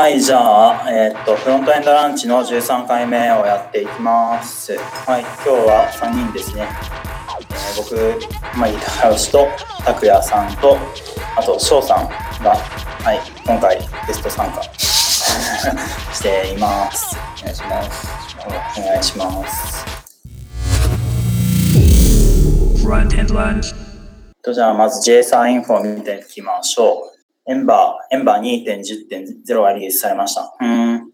はい、じゃあ、えーっと、フロントエンドランチの13回目をやっていきます。はい、今日は3人ですね。えー僕、まあ、板原氏と拓也さんと、あと翔さんが、はい、今回ゲスト参加 しています。お願いします。お願いします。Front End Lunch. とじゃあ、まず JSA インフォを見ていきましょう。エンバー、エンバー2.10.0がリリースされました。うん。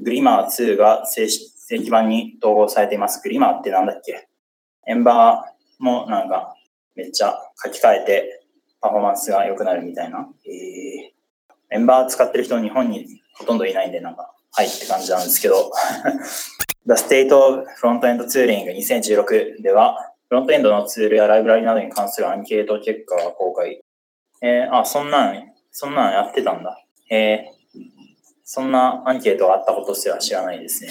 グリマー2が正式正規版に統合されています。グリマーってなんだっけ？エンバーもなんかめっちゃ書き換えてパフォーマンスが良くなるみたいな。えー、エンバー使ってる人日本にほとんどいないんでなんか、はいって感じなんですけど。The State of Front-End Tooling 2016では、フロントエンドのツールやライブラリなどに関するアンケート結果が公開。えー、あ、そんなん、そんなんやってたんだ。えー、そんなアンケートがあったことすら知らないですね。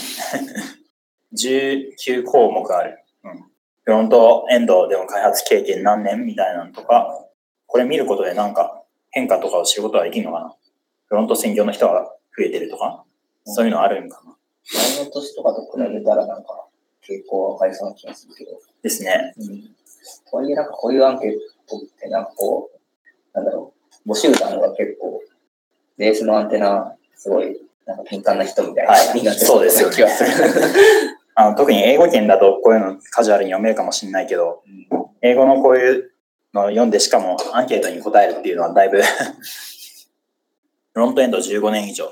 19項目ある。うん。フロントエンドでも開発経験何年みたいなのとか、これ見ることでなんか変化とかを知ることができるのかなフロント専業の人が増えてるとか、そういうのあるんかな前の年とかと比べたらなんか傾向は分かりそうな気がするけど。ですね。うん。とはいえなんかこういうアンケートってなんかこう、なんだろう、募集団が結構、ベースのアンテナ、すごい、なんか敏感な人みたいな、はいそうですよね気がする。あの特に英語圏だとこういうのカジュアルに読めるかもしれないけど、英語のこういうのを読んでしかもアンケートに答えるっていうのはだいぶ フロントエンド15年以上。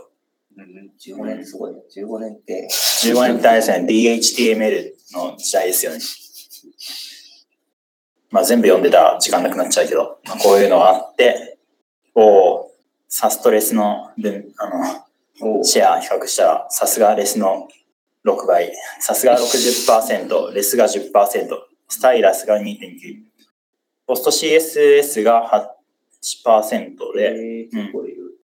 うん、15年ってすごいね。15年って、15年ってあれですね、DHTML の時代ですよね。まあ全部読んでたら時間なくなっちゃうけど、まあ、こういうのがあって、おサストレスの分あのシェア比較したら、さすがレスの6倍、さすが60%、レスが10%、スタイラスが2.9、ポスト CSS が8%で、えー、結構いる。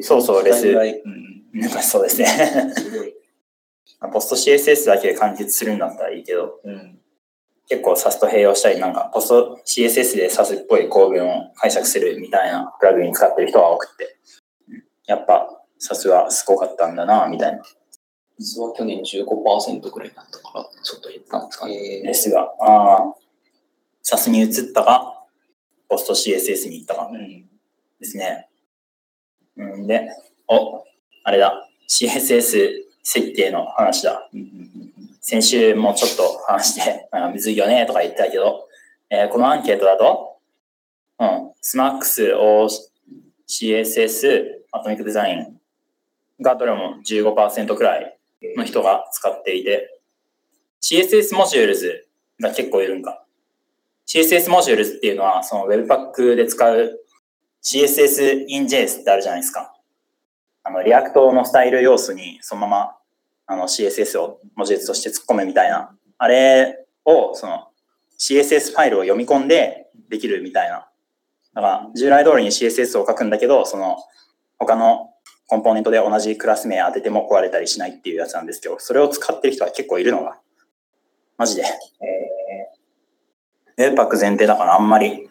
そうそうレス。うん。なん。かそうですね。ポスト CSS だけで完結するんだったらいいけど、うん。結構 SAS と併用したり、なんかポスト CSS で SAS っぽい構文を解釈するみたいなプラグイン使ってる人が多くて、やっぱ SAS はすごかったんだな、みたいな。実は去年15%くらいだったから、ちょっと減ったんですかね。えですが、ああ、SAS に移ったか、ポスト CSS に行ったかー、うん。ですね。うんで、お、あれだ、CSS 設計の話だ。先週もちょっと話して、なんかむずいよねとか言ったけど、えーこのアンケートだと、うん、SMAX を CSS、アトミックデザインがどれも15%くらいの人が使っていて、CSS モジュールズが結構いるんか。CSS Modules っていうのは、その Webpack で使う CSS in JS ってあるじゃないですか。あの、 React のスタイル要素にそのままあの CSS を文字列として突っ込むみたいな、あれをその CSS ファイルを読み込んでできるみたいな。だから従来通りに CSS を書くんだけど、その他のコンポーネントで同じクラス名当てても壊れたりしないっていうやつなんですけど、それを使ってる人は結構いるのが、マジで。え Webpack 前提だからあんまり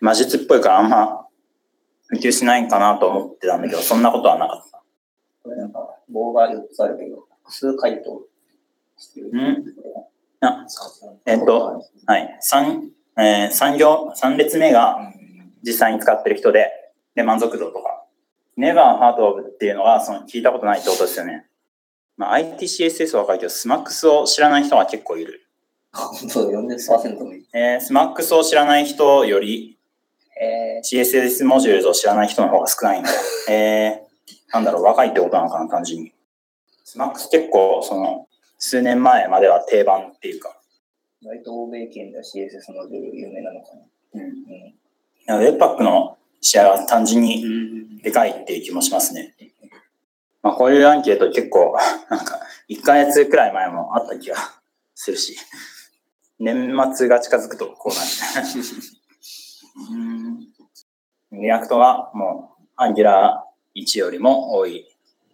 魔術っぽいからあんま普及しないんかなと思ってたんだけど、そんなことはなかった。これなんか棒が4つあるけど、数回答してる。うんあえっと、はい。三、えー、産業、三列目が実際に使ってる人で、で、満足度とか。ネバーハートオブっていうのは、その、聞いたことないってことですよね。まあ、ITCSS はわかるけど、SMAX を知らない人は結構いる。本当40%もいる。えー、SMAX を知らない人より、え CSS モジュールを知らない人の方が少ないんだ。えー、なんだろう、若いってことなのかな、単純に。SMAX 結構、その、数年前までは定番っていうか、ー、割と欧米圏では CSS モデル有名なのかな。うん。うん。ウェブパックのシェアは単純にでかいっていう気もしますね。まあ、こういうアンケート結構、なんか、1ヶ月くらい前もあった気がするし、年末が近づくとこうなる。うん React はもう、 Angular 1よりも多い。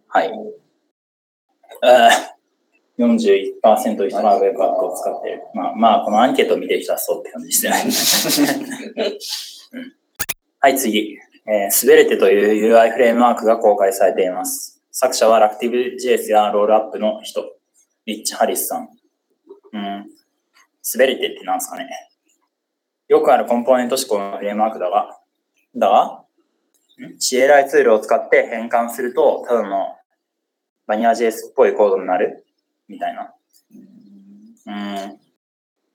はい。あー41%人が Webpack を使ってる。まあ、まあ、このアンケートを見てる人はそうって感じですね。はい、次。えー、 Svelte という UI フレームワークが公開されています。作者はラクティブ JS や Rollup の人、リッチ・ハリスさん。うん。滑りってなんですかね。よくあるコンポーネント指向のフレームワークだが、だが、ん？CLI ツールを使って変換すると、ただのバニラ JS っぽいコードになる？みたいな。うん。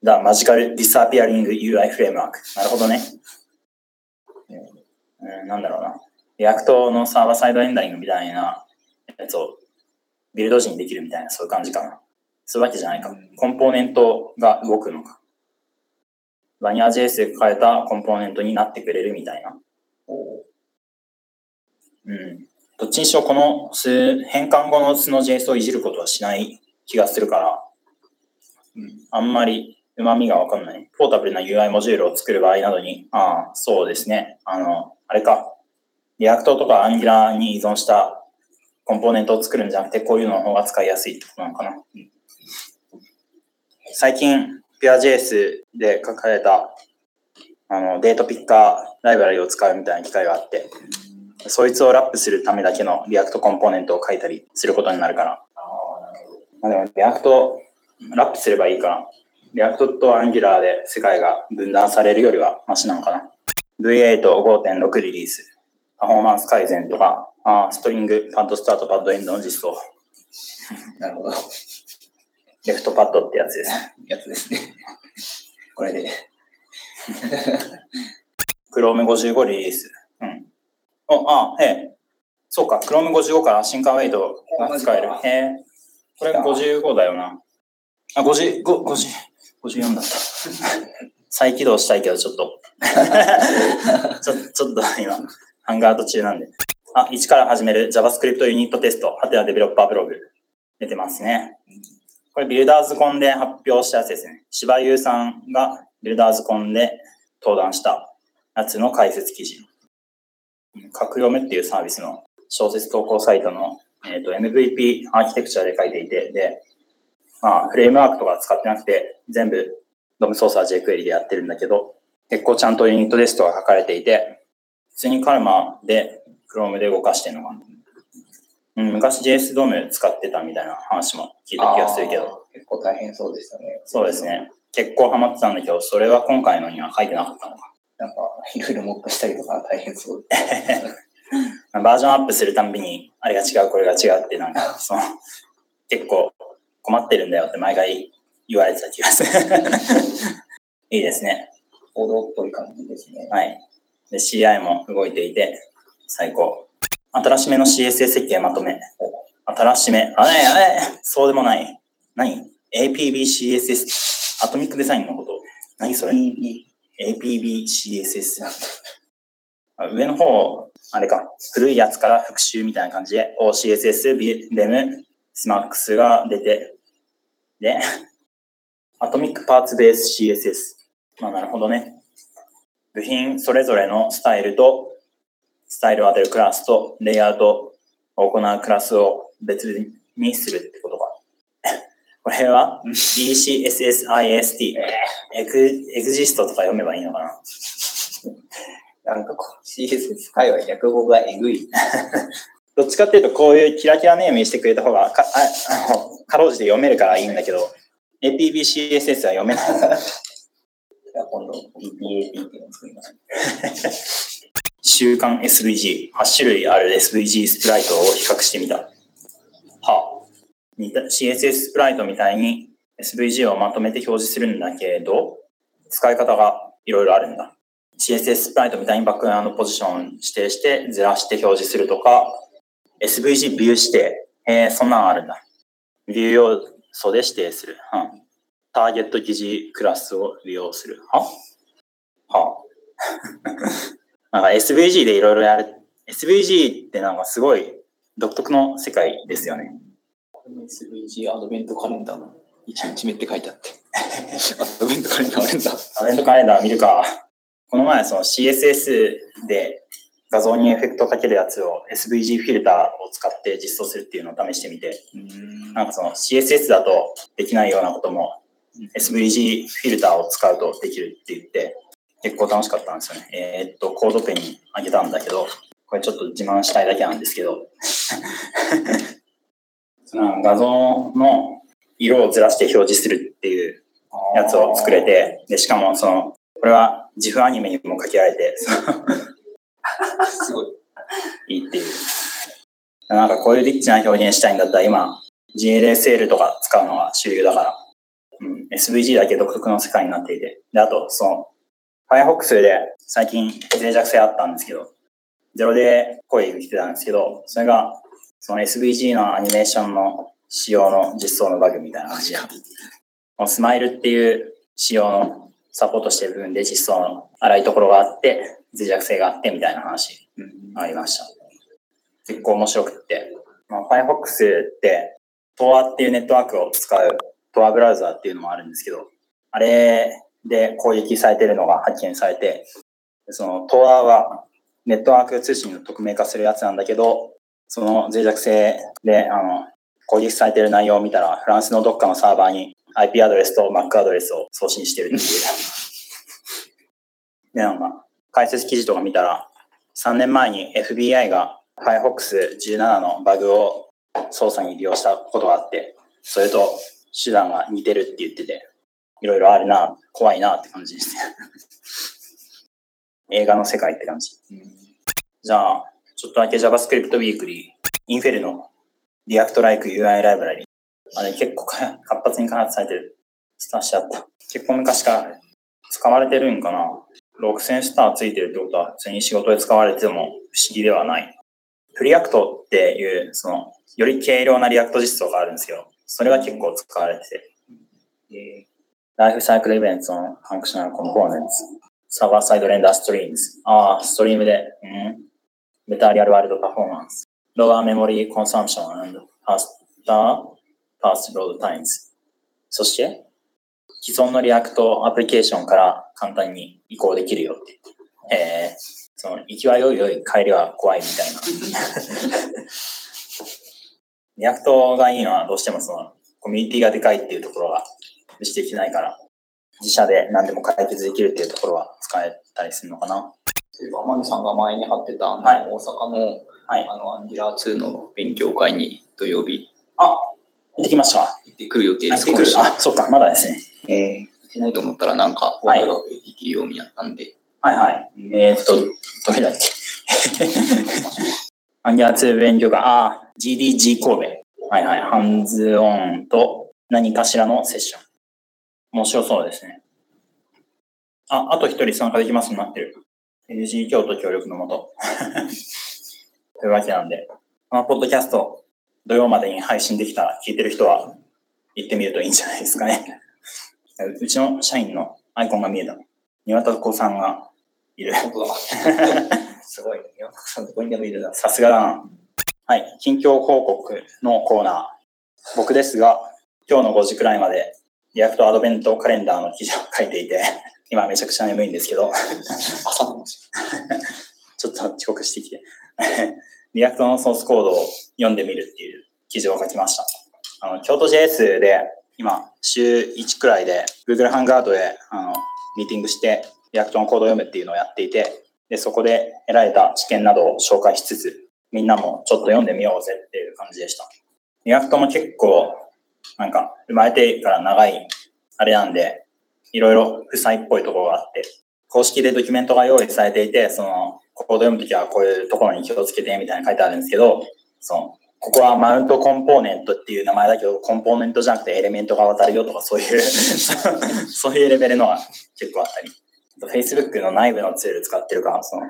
だ、 magical disappearing UI framework。なるほどね。うん、なんだろうな。 React のサーバーサイドレンダリングみたいなやつをビルド時にできるみたいな、そういう感じかな。そういうわけじゃないか。コンポーネントが動くのか。バニラ JS で書かれたコンポーネントになってくれるみたいな。うん。どっちにしろこの数変換後の素の JS をいじることはしない気がするから、うん、あんまり旨味がわかんない。ポータブルな UI モジュールを作る場合などに、ああ、そうですね。あの、あれか。React とか Angular に依存したコンポーネントを作るんじゃなくて、こういうのの方が使いやすいってことなのかな。うん最近、Pure.js で書かれたあのデートピッカーライブラリを使うみたいな機会があって、そいつをラップするためだけの React コンポーネントを書いたりすることになるから。まあ、でも、 React、ラップすればいいかな。 React と Angular で世界が分断されるよりはマシなのかな。V8.5.6 リリース、パフォーマンス改善とか、あストリング、パッドスタート、パッドエンドの実装、なるほど。レフトパッドってやつです。やつですね。これで。Chrome55 リリース。うん。あ、あ、へえ。そうか、Chrome55 からシンカーウェイトが使える。へえ。これ55だよな。あ、55、50、54だった。再起動したいけど、ちょっと。ちょちょっと今、ハンガード中なんで。あ、一から始める JavaScript ユニットテスト、はてなデベロッパーブログ。出てますね。これ、ビルダーズコンで発表したやつですね。柴優さんがビルダーズコンで登壇したやつの解説記事。格読めっていうサービスの小説投稿サイトの、えー、と MVP アーキテクチャで書いていて、で、まあ、フレームワークとか使ってなくて、全部ドムソーサー jQuery でやってるんだけど、結構ちゃんとユニットテストが書かれていて、普通にカルマで Chrome で動かしてるのかな。うん、昔 JS ドーム使ってたみたいな話も聞いた気がするけど。結構大変そうでしたね。そうです。ね。結構ハマってたんだけど、それは今回のには書いてなかったのか。なんか、いろいろモックしたりとか大変そう。バージョンアップするたんびに、あれが違う、これが違うって、なんか、その、結構困ってるんだよって毎回言われてた気がする。いいですね。報道っぽい感じですね。はい。で、CI も動いていて、最高。新しめの CSS 設計まとめ。新しめ。あれ、あれ、そうでもない。何 ?APBCSS。アトミックデザインのこと。何それ？PB。APBCSS。あ上の方、あれか、古いやつから復習みたいな感じで、OCSS、BEM、SMAX が出て、で、アトミックパーツベース CSS。まあ、なるほどね。部品それぞれのスタイルと、スタイルを当てるクラスと、レイアウトを行うクラスを別にするってこと。これは？BCSSIST、エクエグジストとか読めばいいのかな？なんかこう、CSS 界隈略語がえぐい。どっちかっていうと、こういうキラキラネームにしてくれた方がか、ああの、かろうじて読めるからいいんだけど、APBCSS は読めない。じゃあ今度 PPAP っていうのを作ります。週刊 SVG、8種類ある SVG スプライトを比較してみた。CSS スプライトみたいに SVG をまとめて表示するんだけど、使い方がいろいろあるんだ。CSS スプライトみたいにバックグラウンドポジション指定してずらして表示するとか、SVG ビュー指定。えー、そんなのあるんだ。ビュー要素で指定する。うん、ターゲット記事クラスを利用する。はは。なんか SVG でいろいろやる。SVG ってなんかすごい独特の世界ですよね。SVG アドベントカレンダーの1日目って書いてあって。アドベントカレンダーあるんだ。アベントカレンダー見るか。この前その CSS で画像にエフェクトをかけるやつを SVG フィルターを使って実装するっていうのを試してみて、なんかその CSS だとできないようなことも SVG フィルターを使うとできるって言って結構楽しかったんですよね。えーっと、コードペンにあげたんだけど、これちょっと自慢したいだけなんですけど、その画像の色をずらして表示するっていうやつを作れて、で、しかもその、これは自負アニメにもかけられて、すごい。いいっていう。なんかこういうリッチな表現したいんだったら今、GLSL とか使うのが主流だから、うん、SVG だけ独特の世界になっていて。で、あと、その、Firefox で最近脆弱性あったんですけど、ゼロで声が来てたんですけど、それが、その SVG のアニメーションの仕様の実装のバグみたいな感じで、このスマイルっていう仕様のサポートしてる部分で実装の荒いところがあって、脆弱性があってみたいな話ありました。結構面白くって、まあ、Firefox って Tor っていうネットワークを使う Tor ブラウザーっていうのもあるんですけど、あれで攻撃されてるのが発見されて、その Tor はネットワーク通信の匿名化するやつなんだけど、その脆弱性で、あの、攻撃されてる内容を見たら、フランスのどっかのサーバーに IP アドレスと Mac アドレスを送信してるっていう。で、なんか、解説記事とか見たら、3年前に FBI が Firefox 17のバグを操作に利用したことがあって、それと手段が似てるって言ってて、いろいろあるな、怖いなって感じですね。映画の世界って感じ。じゃあ、ちょっとだけ JavaScript Weekly、Inferno、React Like UI Library。あれ結構か活発に開発されてる。スターしちゃった。結構昔から使われてるんかな。6000スターついてるってことは、普通に仕事で使われても不思議ではない。 Preact っていう、その、より軽量な React 実装があるんですよ。それが結構使われてて。えー Lifecycle events on functional components。 Server side render streams。ああ、ストリームで。うん。 Better real world performance。 Lower memory consumption and faster fast load times。そして、既存の React アプリケーションから簡単に移行できるよって。えー、その、行きは良い良い、帰りは怖いみたいな。React がいいのはどうしてもその、コミュニティがでかいっていうところが無視できないから、自社で何でも解決できるっていうところは使えたりするのかな。そういえば、マグさんが前に貼ってた、あのはい大阪の、はい。あの、 Angular 2の勉強会に土曜日あ、行ってきました。行ってくる予定です。あそっか、まだですね。えー、行ってないと思ったらなんか、はいワードができるようになったんで、はいはい。えーっと、どれだっけアンギャー2勉強会、あー、GDG 神戸。はいはい。ハンズオンと何かしらのセッション。面白そうですね。あ、あと一人参加できます？になってる。LG 京都協力のもと。というわけなんで、このポッドキャスト、土曜までに配信できたら聞いてる人は行ってみるといいんじゃないですかね。うちの社員のアイコンが見えた。庭田子さんがいる。すごい。岩田さんどこにでもいるな。さすがだな。はい。近況報告のコーナー。僕ですが、今日の5時くらいまで、 React アドベントカレンダーの記事を書いていて、今めちゃくちゃ眠いんですけど、朝なんですちょっと遅刻してきて、React のソースコードを読んでみるっていう記事を書きました。あの、京都 JS で、今、週1くらいで、Google ハンガードで、あの、ミーティングして、 React のコードを読むっていうのをやっていて、で、そこで得られた知見などを紹介しつつ、みんなもちょっと読んでみようぜっていう感じでした。 React も結構、なんか、生まれてから長い、あれなんで、いろいろ負債っぽいところがあって、公式でドキュメントが用意されていて、その、コード読むときはこういうところに気をつけてみたいな書いてあるんですけど、その、ここは mountComponent っていう名前だけど、コンポーネントじゃなくてエレメントが渡るよとかそういう、そういうレベルのは結構あったり。Facebook の内部のツール使ってるから、その、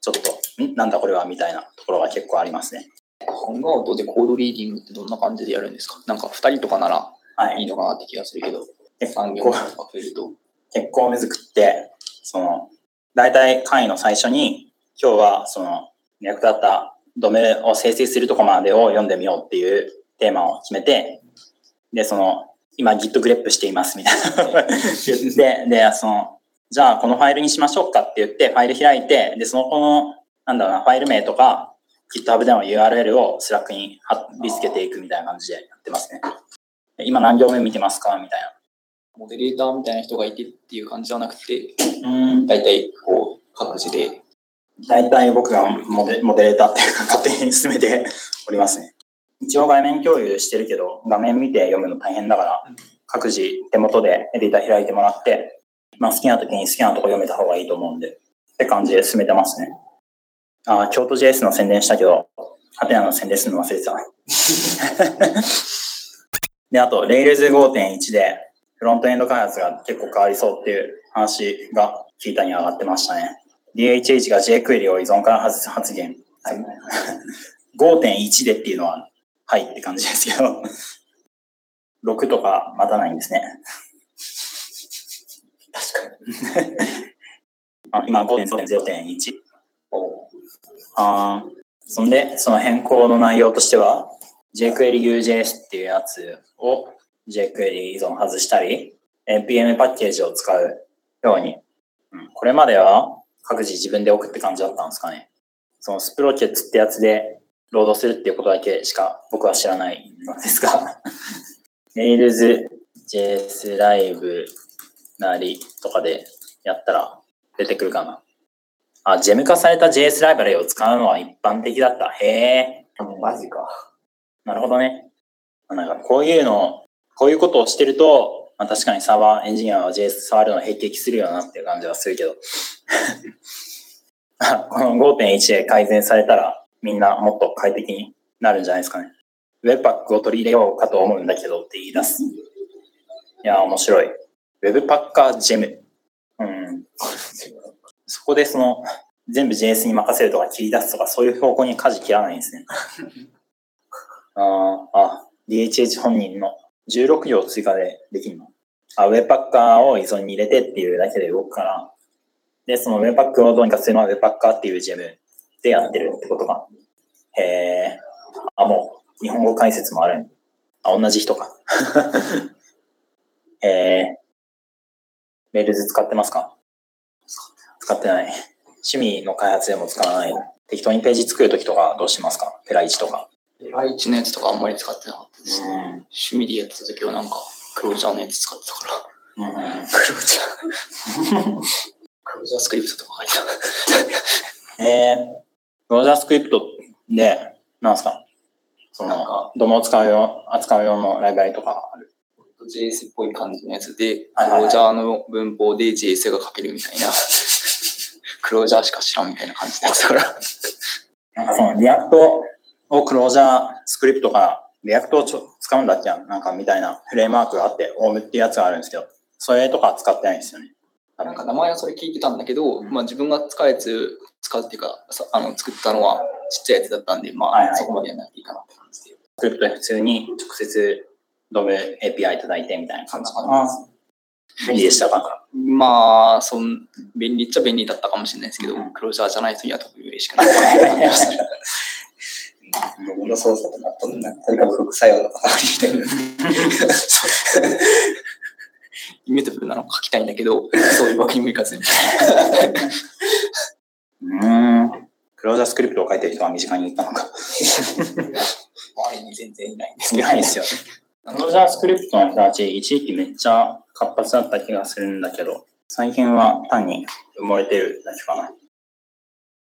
ちょっと、ん？なんだこれは？みたいなところが結構ありますね。ハンガードでコードリーディングってどんな感じでやるんですか？なんか2人とかならはい。いのかなって気がするけど、結構。とか増えると。結構むずくって、その、大体会の最初に、今日はその、役立ったドメを生成するとこまでを読んでみようっていうテーマを決めて、で、その、今 Git グレップしていますみたいな。言って、で、その、じゃあこのファイルにしましょうかって言って、ファイル開いて、で、そのこの、なんだろうな、ファイル名とか、GitHub での URL を Slack に貼り付けていくみたいな感じでやってますね。で今何行目見てますか？みたいな。モデレーターみたいな人がいてっていう感じじゃなくて、うん。大体こう各自で大体僕がモデモデレーターっていうか勝手に進めておりますね。一応画面共有してるけど、画面見て読むの大変だから、各自手元でエディター開いてもらって、まあ好きな時に好きなとこ読めた方がいいと思うんで、って感じで進めてますね。あー、京都 JS の宣伝したけど、ハテナの宣伝するの忘れてた。で、あと、Rails 5.1で、フロントエンド開発が結構変わりそうっていう話が聞いたに上がってましたね。DHH が jQuery を依存から発発言。はい、5.1でっていうのは、はいって感じですけど、6とか待たないんですね。確かに。あ今5.0.1。あーそんで、その変更の内容としては、jQuery Vue.js っていうやつを jQuery 依存外したり、NPM パッケージを使うように、うん、これまでは各自自分で置くって感じだったんですかね。そのスプロケッツってやつでロードするっていうことだけしか僕は知らないのですが、Rails、JS ライブなりとかでやったら出てくるかな。あ、ジェム化された JS ライブラリを使うのは一般的だった。へえ。マジか。なるほどね。なんかこういうの、こういうことをしてると、まあ、確かにサーバーエンジニアは JS 触るのを平気するよなっていう感じはするけど。あこの5.1で改善されたらみんなもっと快適になるんじゃないですかね。Webpack を取り入れようかと思うんだけどって言い出す。いや、面白い。Webpacker ジェム。うん。そこでその、全部 JS に任せるとか切り出すとか、そういう方向に舵切らないんですね。あーあ、DHH 本人の16行追加でできるの？あ、Webpacker を依存に入れてっていうだけで動くから。で、その Webpack をどうにかするのは Webpacker っていうジェムでやってるってことか。へえ。あ、もう、日本語解説もある。あ、同じ人か。へえ。メールズ使ってますか？使ってない。趣味の開発でも使わない。適当にページ作るときとかどうしますか？ペライチとか。ライチのやつとかあんまり使ってなかったですね。うん。趣味でやってた時はなんか、クロージャーのやつ使ってたから。うんクロージャー。クロージャースクリプトとか書いた。えー、クロージャースクリプトで、なんすか？そのなんか、ドムを使うよ、扱う用のライブラリとかある？JS っぽい感じのやつで、クロージャーの文法で JS が書けるみたいな、クロージャーしか知らんみたいな感じ だったから。なんかその React を ClojureScript から React をちょ使うんだっけなんかみたいなフレームワークがあって、 Om っていうやつがあるんですけど、それとか使ってないんですよね。なんか名前はそれ聞いてたんだけど、まあ自分が使うやつ、使うっていうか、さあの作ったのはちっちゃいやつだったんで、まあ、はいはいそこまでやらなくていいかなって感じで。スクリプトで普通に直接ドム API いただいてみたいな感じかあな。便利でしたかまあ、そん便利っちゃ便利だったかもしれないですけど、クロージャーじゃない人には特に嬉しくない感じがする。僕の操作とかと、なんかとにかく副作用の塊みたいな。イメータブルなの書きたいんだけど、そ ういうわけにもいかずに。うーん。クロージャースクリプトを書いてる人は身近にいたのか。周りに全然いないんですいけど。ないですよね。クロージャースクリプトの人たち、一時期めっちゃ活発だった気がするんだけど、最近は単に埋もれてるだけかな。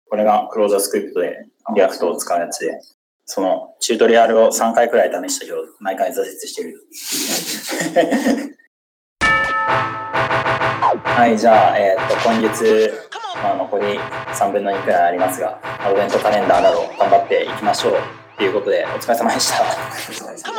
これが ClojureScript で React を使うやつで、そのチュートリアルを3回くらい試したけど、毎回挫折してる。はい、じゃあ、えっ、と、今月、まあ、残り3分の2くらいありますが、アドベントカレンダーなど頑張っていきましょう。ということで、お疲れ様でしたお疲れ様でした。